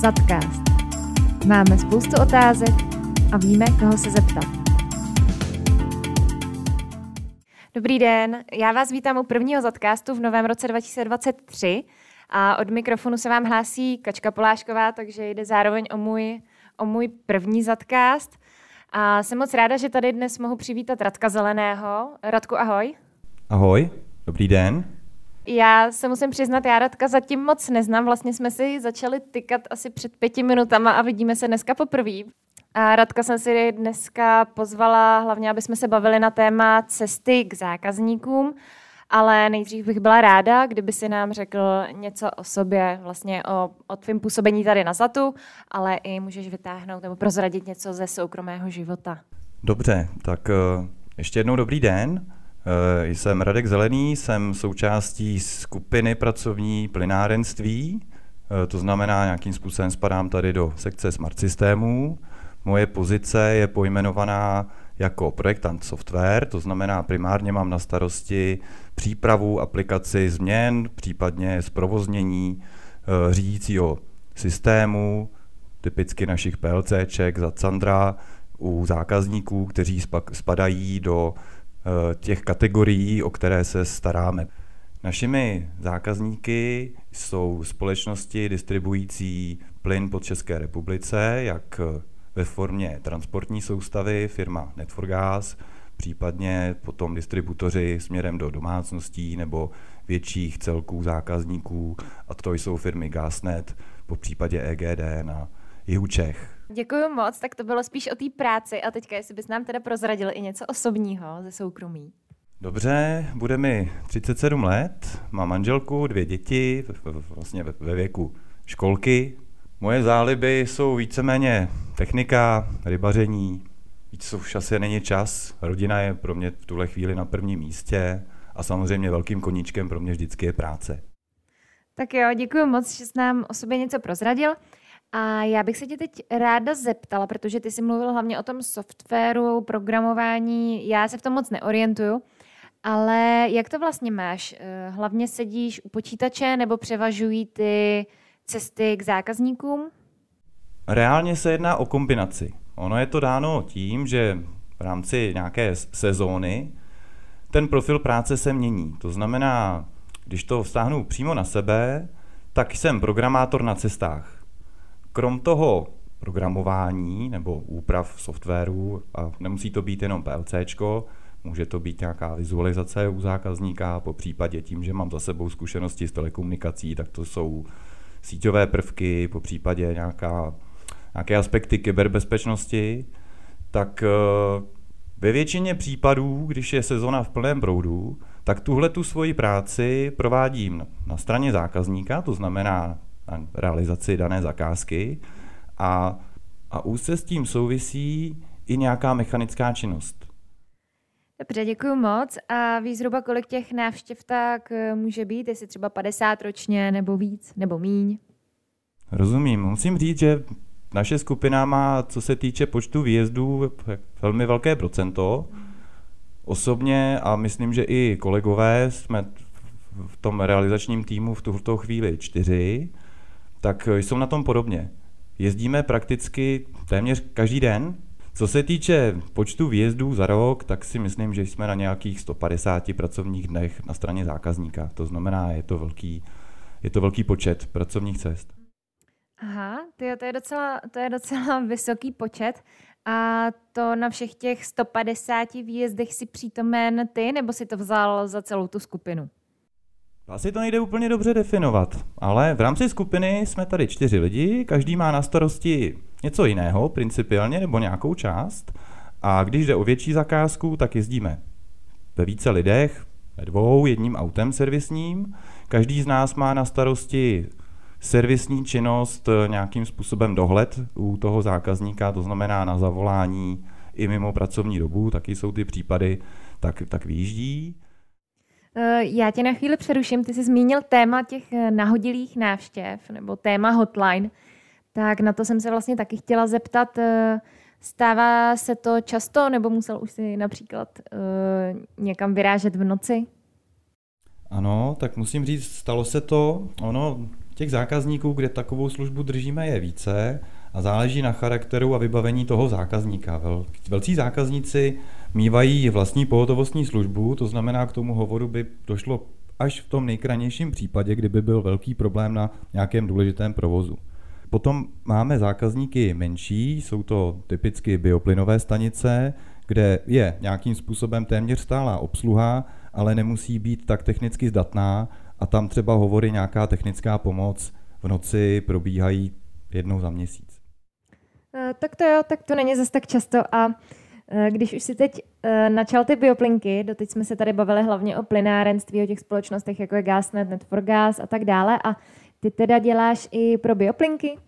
Zadcast. Máme spoustu otázek a víme, koho se zeptat. Dobrý den, já vás vítám u prvního Zadcastu v novém roce 2023 a od mikrofonu se vám hlásí Kačka Polášková, takže jde zároveň o můj, o můj první Zadcast. A jsem moc ráda, že tady dnes mohu přivítat Radka Zeleného. Radku, ahoj. Ahoj, dobrý den. Já se musím přiznat, já Radka zatím moc neznám. Vlastně jsme si začali tykat asi před pěti minutama a vidíme se dneska poprvé. A Radka jsem si dneska pozvala hlavně, aby jsme se bavili na téma cesty k zákazníkům, ale nejdřív bych byla ráda, kdyby si nám řekl něco o sobě, vlastně o, o tvém působení tady na Zatu, ale i můžeš vytáhnout nebo prozradit něco ze soukromého života. Dobře, tak eh, ještě jednou dobrý den. Eh, jsem Radek Zelený, jsem součástí skupiny pracovní plynárenství, eh, to znamená, nějakým způsobem spadám tady do sekce smart systémů. Moje pozice je pojmenovaná jako projektant software, to znamená primárně mám na starosti přípravu aplikaci změn, případně zprovoznění eh, řídícího systému, typicky našich PLCček za Sandra u zákazníků, kteří spadají do těch kategorií, o které se staráme. Našimi zákazníky jsou společnosti distribuující plyn po České republice, jak ve formě transportní soustavy, firma Net4Gas, případně potom distributoři směrem do domácností nebo větších celků zákazníků, a to jsou firmy Gasnet, po případě EGD na jihu Čech. Děkuji moc, tak to bylo spíš o té práci a teďka, jestli bys nám teda prozradil i něco osobního ze soukromí. Dobře, bude mi 37 let, mám manželku, dvě děti, vlastně ve věku školky. Moje záliby jsou víceméně technika, rybaření, víc už asi není čas. Rodina je pro mě v tuhle chvíli na prvním místě a samozřejmě velkým koníčkem pro mě vždycky je práce. Tak jo, děkuji moc, že jsi nám o sobě něco prozradil. A já bych se tě teď ráda zeptala, protože ty jsi mluvil hlavně o tom softwaru, programování, já se v tom moc neorientuju, ale jak to vlastně máš? Eh, hlavně sedíš u počítače nebo převažují ty cesty k zákazníkům? Reálně se jedná o kombinaci. Ono je to dáno tím, že v rámci nějaké sezóny ten profil práce se mění. To znamená, když to vztáhnu přímo na sebe, tak jsem programátor na cestách krom toho programování nebo úprav softwaru, a nemusí to být jenom PLC, může to být nějaká vizualizace u zákazníka, po případě tím, že mám za sebou zkušenosti s telekomunikací, tak to jsou síťové prvky, po případě nějaká, nějaké aspekty kyberbezpečnosti, tak eh, ve většině případů, když je sezona v plném proudu, tak tuhle tu svoji práci provádím na straně zákazníka, to znamená na realizaci dané zakázky a, a úzce s tím souvisí i nějaká mechanická činnost. Dobře, děkuji moc. A víš zhruba, kolik těch návštěv tak eh, může být? Jestli třeba 50 ročně, nebo víc, nebo míň? Rozumím. Musím říct, že naše skupina má, co se týče počtu výjezdů, velmi velké procento. Osobně a myslím, že i kolegové jsme v tom realizačním týmu v tuto chvíli čtyři tak eh, jsou na tom podobně. Jezdíme prakticky téměř každý den. Co se týče počtu výjezdů za rok, tak si myslím, že jsme na nějakých 150 pracovních dnech na straně zákazníka. To znamená, je to velký, je to velký počet pracovních cest. Aha, tyjo, to, je docela, to je docela vysoký počet. A to na všech těch 150 výjezdech si přítomen ty, nebo si to vzal za celou tu skupinu? Asi to nejde úplně dobře definovat, ale v rámci skupiny jsme tady čtyři lidi, každý má na starosti něco jiného, principiálně, nebo nějakou část. A když jde o větší zakázku, tak jezdíme ve více lidech, ve dvou, jedním autem servisním. Každý z nás má na starosti servisní činnost, nějakým způsobem dohled u toho zákazníka, to znamená na zavolání i mimo pracovní dobu, taky jsou ty případy, tak, tak vyjíždí. Eh, já tě na chvíli přeruším. Ty jsi zmínil téma těch eh, nahodilých návštěv nebo téma hotline. Tak na to jsem se vlastně taky chtěla zeptat. Eh, stává se to často, nebo musel už si například někam vyrážet v noci? Ano, tak musím říct, stalo se to. Ono Těch zákazníků, kde takovou službu držíme, je více a záleží na charakteru a vybavení toho zákazníka. Velcí zákazníci mývají vlastní pohotovostní službu, to znamená, k tomu hovoru by došlo až v tom nejkranějším případě, kdyby byl velký problém na nějakém důležitém provozu. Potom máme zákazníky menší, jsou to typicky bioplynové stanice, kde je nějakým způsobem téměř stálá obsluha, ale nemusí být tak technicky zdatná a tam třeba hovory nějaká technická pomoc v noci probíhají jednou za měsíc. Eh, tak to jo, tak to není zase tak často a když už si teď eh, načal ty bioplinky, doteď jsme se tady bavili hlavně o plynárenství, o těch společnostech jako je Gasnet, Net4Gas a tak dále a ty teda děláš i pro bioplinky?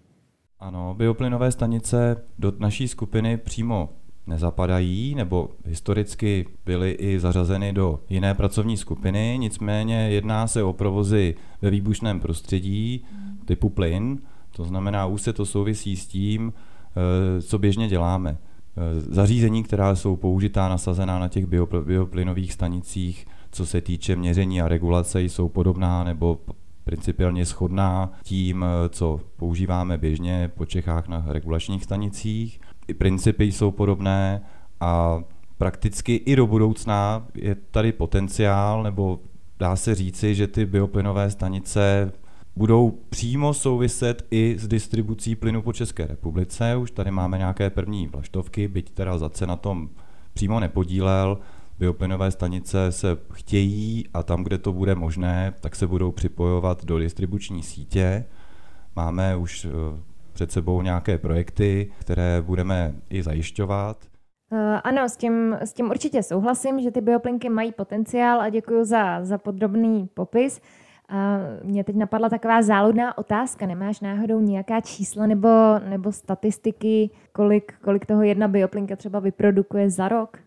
Ano, bioplynové stanice do naší skupiny přímo nezapadají, nebo historicky byly i zařazeny do jiné pracovní skupiny, nicméně jedná se o provozy ve výbušném prostředí typu plyn, to znamená, už se to souvisí s tím, eh, co běžně děláme. Eh, zařízení, která jsou použitá, nasazená na těch bioplynových stanicích, co se týče měření a regulace, jsou podobná nebo principiálně shodná tím, eh, co používáme běžně po Čechách na regulačních stanicích. I principy jsou podobné a prakticky i do budoucna je tady potenciál, nebo dá se říci, že ty bioplynové stanice budou přímo souviset i s distribucí plynu po České republice. Už tady máme nějaké první vlaštovky, byť teda Zace na tom přímo nepodílel, bioplynové stanice se chtějí a tam, kde to bude možné, tak se budou připojovat do distribuční sítě. Máme už eh, před sebou nějaké projekty, které budeme i zajišťovat. Uh, ano, s tím, s tím určitě souhlasím, že ty bioplynky mají potenciál a děkuji za, za podrobný popis. Uh, mě teď napadla taková záludná otázka. Nemáš náhodou nějaká čísla nebo, nebo statistiky, kolik, kolik toho jedna bioplynka třeba vyprodukuje za rok?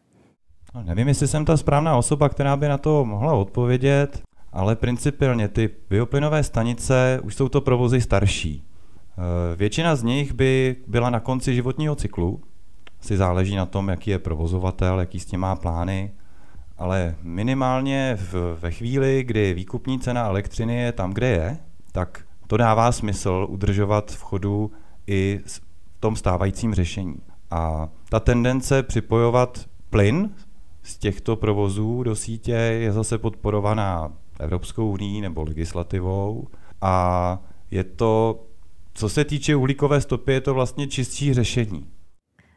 No, nevím, jestli jsem ta správná osoba, která by na to mohla odpovědět, ale principiálně ty bioplynové stanice už jsou to provozy starší. E, většina z nich by byla na konci životního cyklu, si záleží na tom, jaký je provozovatel, jaký s tím má plány, ale minimálně v, ve chvíli, kdy výkupní cena elektřiny je tam, kde je, tak to dává smysl udržovat v chodu i v tom stávajícím řešení. A ta tendence připojovat plyn z těchto provozů do sítě je zase podporovaná Evropskou unii nebo legislativou a je to, co se týče uhlíkové stopy, je to vlastně čistší řešení.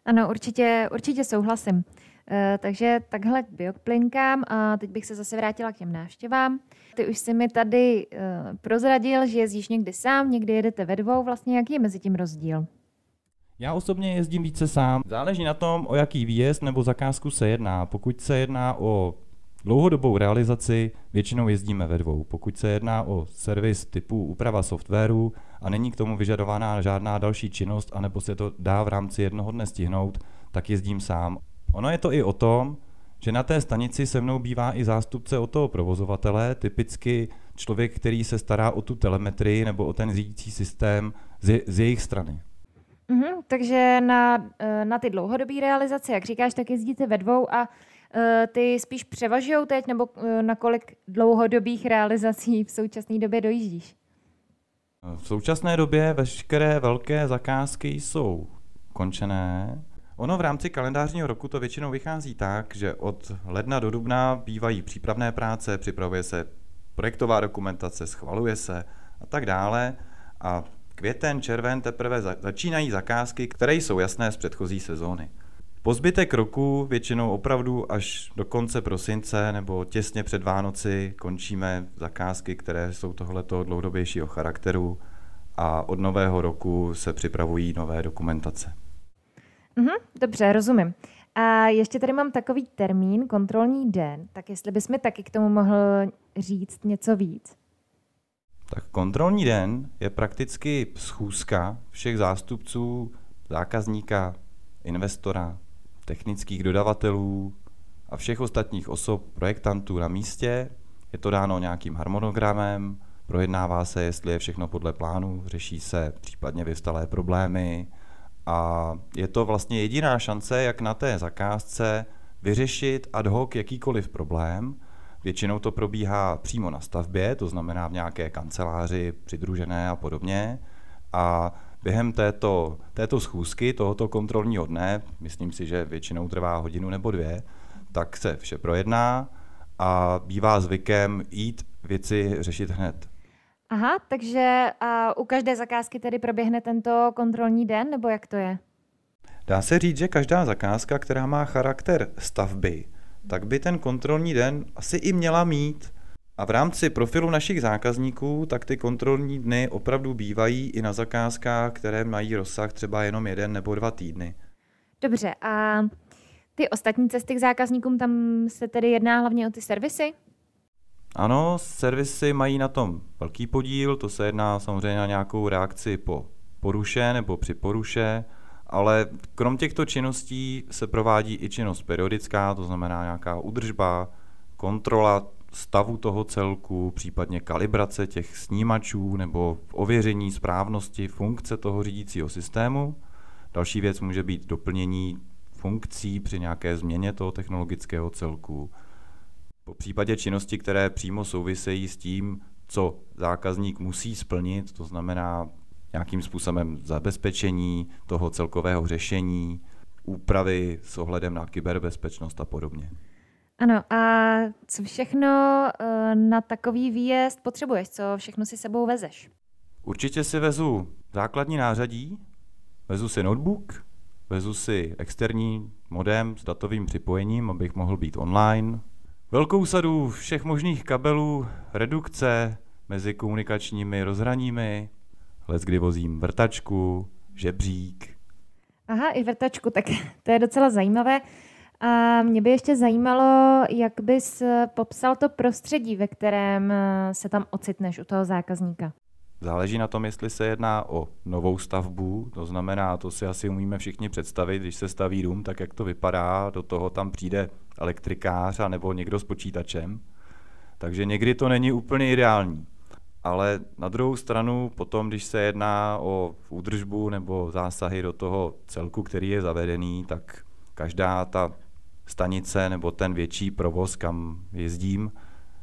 Ano, určitě, určitě souhlasím. Uh, takže takhle k bioplinkám a teď bych se zase vrátila k těm návštěvám. Ty už si mi tady uh, prozradil, že jezdíš někdy sám, někdy jedete ve dvou. Vlastně jaký je mezi tím rozdíl? Já osobně jezdím více sám. Záleží na tom, o jaký výjezd nebo zakázku se jedná. Pokud se jedná o dlouhodobou realizaci, většinou jezdíme ve dvou. Pokud se jedná o servis typu úprava softwaru a není k tomu vyžadovaná žádná další činnost, anebo se to dá v rámci jednoho dne stihnout, tak jezdím sám. Ono je to i o tom, že na té stanici se mnou bývá i zástupce od toho provozovatele, typicky člověk, který se stará o tu telemetrii nebo o ten řídící systém z, z jejich strany. Mm-hmm, takže na, eh, na ty dlouhodobé realizace, jak říkáš, tak jezdíte ve dvou a uh, ty spíš převažují teď, nebo uh, na kolik dlouhodobých realizací v současné době dojíždíš? V současné době veškeré velké zakázky jsou končené. Ono v rámci kalendářního roku to většinou vychází tak, že od ledna do dubna bývají přípravné práce, připravuje se projektová dokumentace, schvaluje se a tak dále. A Květen, červen teprve začínají zakázky, které jsou jasné z předchozí sezóny. Po zbytek roku, většinou opravdu až do konce prosince nebo těsně před Vánoci, končíme zakázky, které jsou tohleto dlouhodobějšího charakteru a od nového roku se připravují nové dokumentace. Mhm, dobře, rozumím. A ještě tady mám takový termín, kontrolní den, tak jestli bys mi taky k tomu mohl říct něco víc. Tak kontrolní den je prakticky schůzka všech zástupců zákazníka, investora, technických dodavatelů a všech ostatních osob, projektantů na místě. Je to dáno nějakým harmonogramem, projednává se, jestli je všechno podle plánu, řeší se případně vyvstalé problémy a je to vlastně jediná šance, jak na té zakázce vyřešit ad hoc jakýkoliv problém Většinou to probíhá přímo na stavbě, to znamená v nějaké kanceláři přidružené a podobně. A během této, této schůzky, tohoto kontrolního dne, myslím si, že většinou trvá hodinu nebo dvě, tak se vše projedná a bývá zvykem jít věci řešit hned. Aha, takže a u každé zakázky tedy proběhne tento kontrolní den, nebo jak to je? Dá se říct, že každá zakázka, která má charakter stavby, tak by ten kontrolní den asi i měla mít. A v rámci profilu našich zákazníků, tak ty kontrolní dny opravdu bývají i na zakázkách, které mají rozsah třeba jenom jeden nebo dva týdny. Dobře, a ty ostatní cesty k zákazníkům, tam se tedy jedná hlavně o ty servisy? Ano, servisy mají na tom velký podíl, to se jedná samozřejmě na nějakou reakci po poruše nebo při poruše, ale krom těchto činností se provádí i činnost periodická, to znamená nějaká udržba, kontrola stavu toho celku, případně kalibrace těch snímačů nebo ověření správnosti funkce toho řídícího systému. Další věc může být doplnění funkcí při nějaké změně toho technologického celku. Po případě činnosti, které přímo souvisejí s tím, co zákazník musí splnit, to znamená nějakým způsobem zabezpečení toho celkového řešení, úpravy s ohledem na kyberbezpečnost a podobně. Ano, a co všechno eh, na takový výjezd potřebuješ? Co všechno si sebou vezeš? Určitě si vezu základní nářadí, vezu si notebook, vezu si externí modem s datovým připojením, abych mohl být online, velkou sadu všech možných kabelů, redukce mezi komunikačními rozhraními, les kdy vozím vrtačku, žebřík. Aha, i vrtačku, tak to je docela zajímavé. A mě by ještě zajímalo, jak bys popsal to prostředí, ve kterém se tam ocitneš u toho zákazníka. Záleží na tom, jestli se jedná o novou stavbu, to znamená, to si asi umíme všichni představit, když se staví dům, tak jak to vypadá, do toho tam přijde elektrikář a nebo někdo s počítačem. Takže někdy to není úplně ideální. Ale na druhou stranu potom, když se jedná o údržbu nebo zásahy do toho celku, který je zavedený, tak každá ta stanice nebo ten větší provoz, kam jezdím,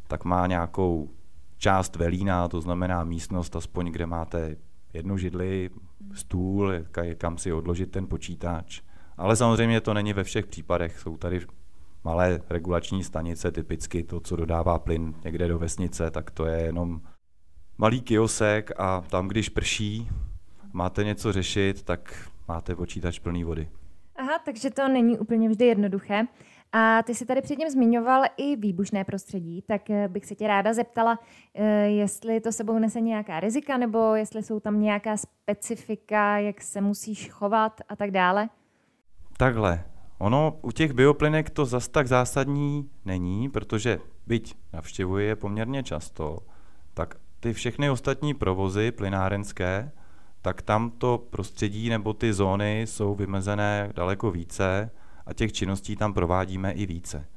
tak má nějakou část velína, to znamená místnost aspoň, kde máte jednu židli, stůl, kam si odložit ten počítač. Ale samozřejmě to není ve všech případech. Jsou tady malé regulační stanice, typicky to, co dodává plyn někde do vesnice, tak to je jenom malý kiosek a tam, když prší, máte něco řešit, tak máte počítač plný vody. Aha, takže to není úplně vždy jednoduché. A ty jsi tady předtím zmiňoval i výbušné prostředí, tak eh, bych se tě ráda zeptala, eh, jestli to sebou nese nějaká rizika, nebo jestli jsou tam nějaká specifika, jak se musíš chovat a tak dále? Takhle. Ono u těch bioplynek to zas tak zásadní není, protože byť navštěvuje je poměrně často, tak ty všechny ostatní provozy plynárenské, tak tam to prostředí nebo ty zóny jsou vymezené daleko více a těch činností tam provádíme i více.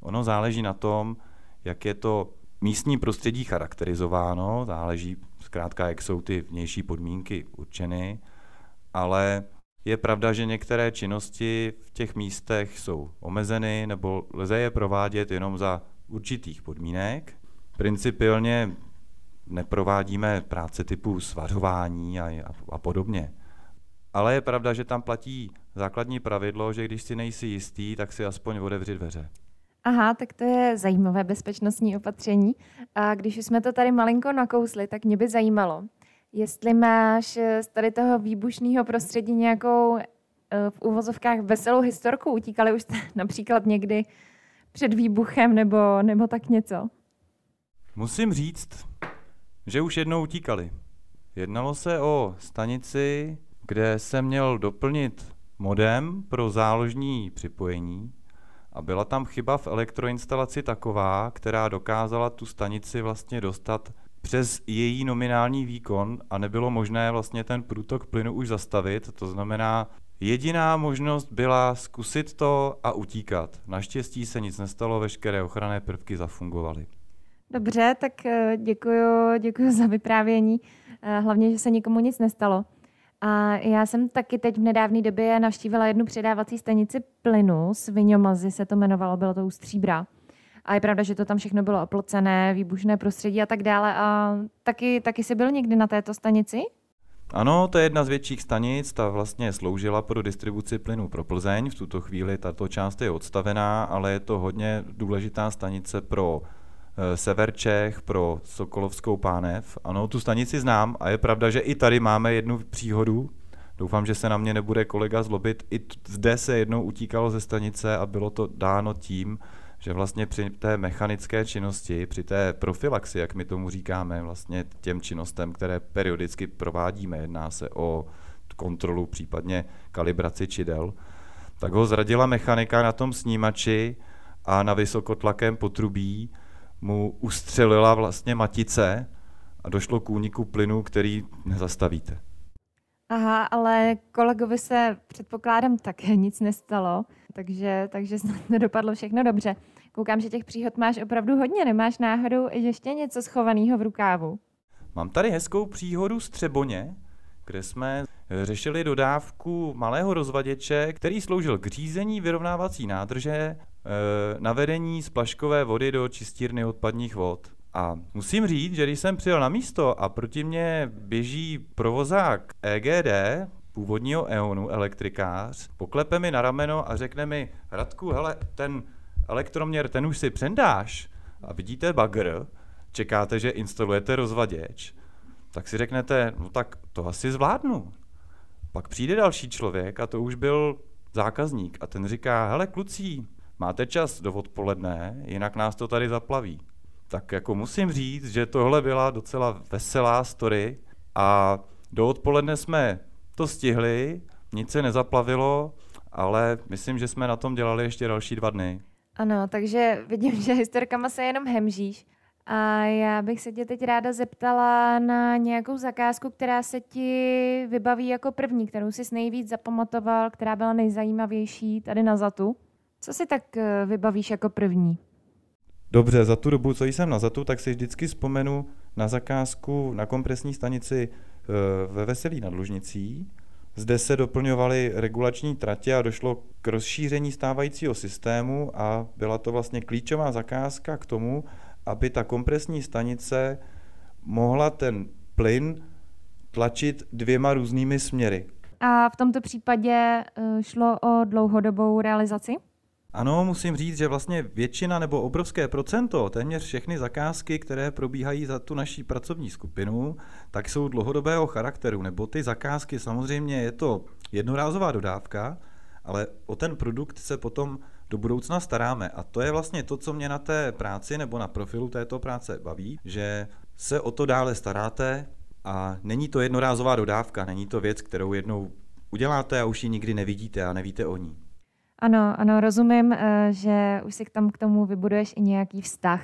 Ono záleží na tom, jak je to místní prostředí charakterizováno, záleží zkrátka, jak jsou ty vnější podmínky určeny, ale je pravda, že některé činnosti v těch místech jsou omezeny nebo lze je provádět jenom za určitých podmínek. Principiálně neprovádíme práce typu svařování a, a, a podobně. Ale je pravda, že tam platí základní pravidlo, že když si nejsi jistý, tak si aspoň otevři dveře. Aha, tak to je zajímavé bezpečnostní opatření. A když jsme to tady malinko nakousli, tak mě by zajímalo, jestli máš z tady toho výbušného prostředí nějakou eh, v úvozovkách veselou historku. Utíkali už například někdy před výbuchem nebo, nebo tak něco? Musím říct, že už jednou utíkali. Jednalo se o stanici, kde jsem měl doplnit modem pro záložní připojení a byla tam chyba v elektroinstalaci taková, která dokázala tu stanici vlastně dostat přes její nominální výkon a nebylo možné vlastně ten průtok plynu už zastavit. To znamená, jediná možnost byla zkusit to a utíkat. Naštěstí se nic nestalo, veškeré ochranné prvky zafungovaly. Dobře, tak děkuji, děkuji za vyprávění. Eh, hlavně, že se nikomu nic nestalo. A já jsem taky teď v nedávné době navštívila jednu předávací stanici plynu, Svinomazy se to jmenovalo, bylo to u Stříbra. A je pravda, že to tam všechno bylo oplocené, výbušné prostředí a tak dále. A taky, taky jsi byl někdy na této stanici? Ano, to je jedna z větších stanic, ta vlastně sloužila pro distribuci plynu pro Plzeň. V tuto chvíli tato část je odstavená, ale je to hodně důležitá stanice pro e, sever Čech, pro Sokolovskou pánev. Ano, tu stanici znám a je pravda, že i tady máme jednu příhodu. Doufám, že se na mě nebude kolega zlobit. I zde se jednou utíkalo ze stanice a bylo to dáno tím, že vlastně při té mechanické činnosti, při té profilaxi, jak my tomu říkáme, vlastně těm činnostem, které periodicky provádíme, jedná se o kontrolu, případně kalibraci čidel, tak ho zradila mechanika na tom snímači a na vysokotlakém potrubí mu ustřelila vlastně matice a došlo k úniku plynu, který nezastavíte. Aha, ale kolegovi se předpokládám také nic nestalo, takže, takže snad nedopadlo všechno dobře. Koukám, že těch příhod máš opravdu hodně, nemáš náhodou ještě něco schovaného v rukávu? Mám tady hezkou příhodu z Třeboně, kde jsme řešili dodávku malého rozvaděče, který sloužil k řízení vyrovnávací nádrže e, na vedení splaškové vody do čistírny odpadních vod. A musím říct, že když jsem přijel na místo a proti mě běží provozák EGD, původního EONu, elektrikář, poklepe mi na rameno a řekne mi, Radku, hele, ten elektroměr, ten už si přendáš a vidíte bagr, čekáte, že instalujete rozvaděč, tak si řeknete, no tak to asi zvládnu. Pak přijde další člověk a to už byl zákazník a ten říká, hele klucí, máte čas do odpoledne, jinak nás to tady zaplaví. Tak jako musím říct, že tohle byla docela veselá story a do odpoledne jsme to stihli, nic se nezaplavilo, ale myslím, že jsme na tom dělali ještě další dva dny. Ano, takže vidím, že historkama se jenom hemžíš. A já bych se tě teď ráda zeptala na nějakou zakázku, která se ti vybaví jako první, kterou jsi nejvíc zapamatoval, která byla nejzajímavější tady na Zatu. Co si tak eh, vybavíš jako první? Dobře, za tu dobu, co jsem na Zatu, tak si vždycky vzpomenu na zakázku na kompresní stanici eh, ve Veselí nad Lužnicí, zde se doplňovaly regulační tratě a došlo k rozšíření stávajícího systému a byla to vlastně klíčová zakázka k tomu, aby ta kompresní stanice mohla ten plyn tlačit dvěma různými směry. A v tomto případě eh, šlo o dlouhodobou realizaci? Ano, musím říct, že vlastně většina nebo obrovské procento, téměř všechny zakázky, které probíhají za tu naší pracovní skupinu, tak jsou dlouhodobého charakteru, nebo ty zakázky samozřejmě je to jednorázová dodávka, ale o ten produkt se potom do budoucna staráme. A to je vlastně to, co mě na té práci nebo na profilu této práce baví, že se o to dále staráte a není to jednorázová dodávka, není to věc, kterou jednou uděláte a už ji nikdy nevidíte a nevíte o ní. Ano, ano, rozumím, eh, že už si tam k tomu vybuduješ i nějaký vztah.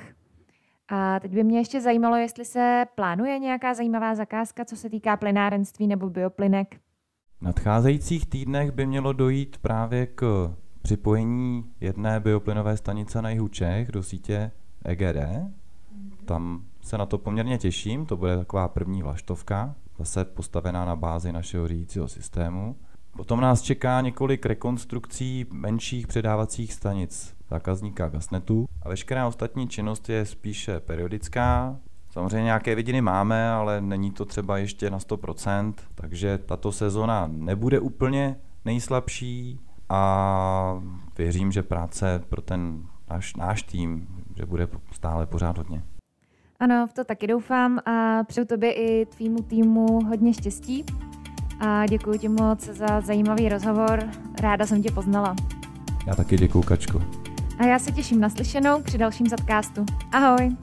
A teď by mě ještě zajímalo, jestli se plánuje nějaká zajímavá zakázka, co se týká plynárenství nebo bioplynek. V nadcházejících týdnech by mělo dojít právě k připojení jedné bioplynové stanice na jihu Čech do sítě EGD. Tam se na to poměrně těším, to bude taková první vlaštovka, zase postavená na bázi našeho řídícího systému. Potom nás čeká několik rekonstrukcí menších předávacích stanic zákazníka Gasnetu a veškerá ostatní činnost je spíše periodická. Samozřejmě nějaké vidiny máme, ale není to třeba ještě na 100%, takže tato sezona nebude úplně nejslabší a věřím, že práce pro ten náš, náš tým, že bude stále pořád hodně. Ano, v to taky doufám a přeju tobě i tvýmu týmu hodně štěstí a děkuji ti moc za zajímavý rozhovor. Ráda jsem tě poznala. Já taky děkuji, Kačko. A já se těším na slyšenou při dalším zadcastu. Ahoj!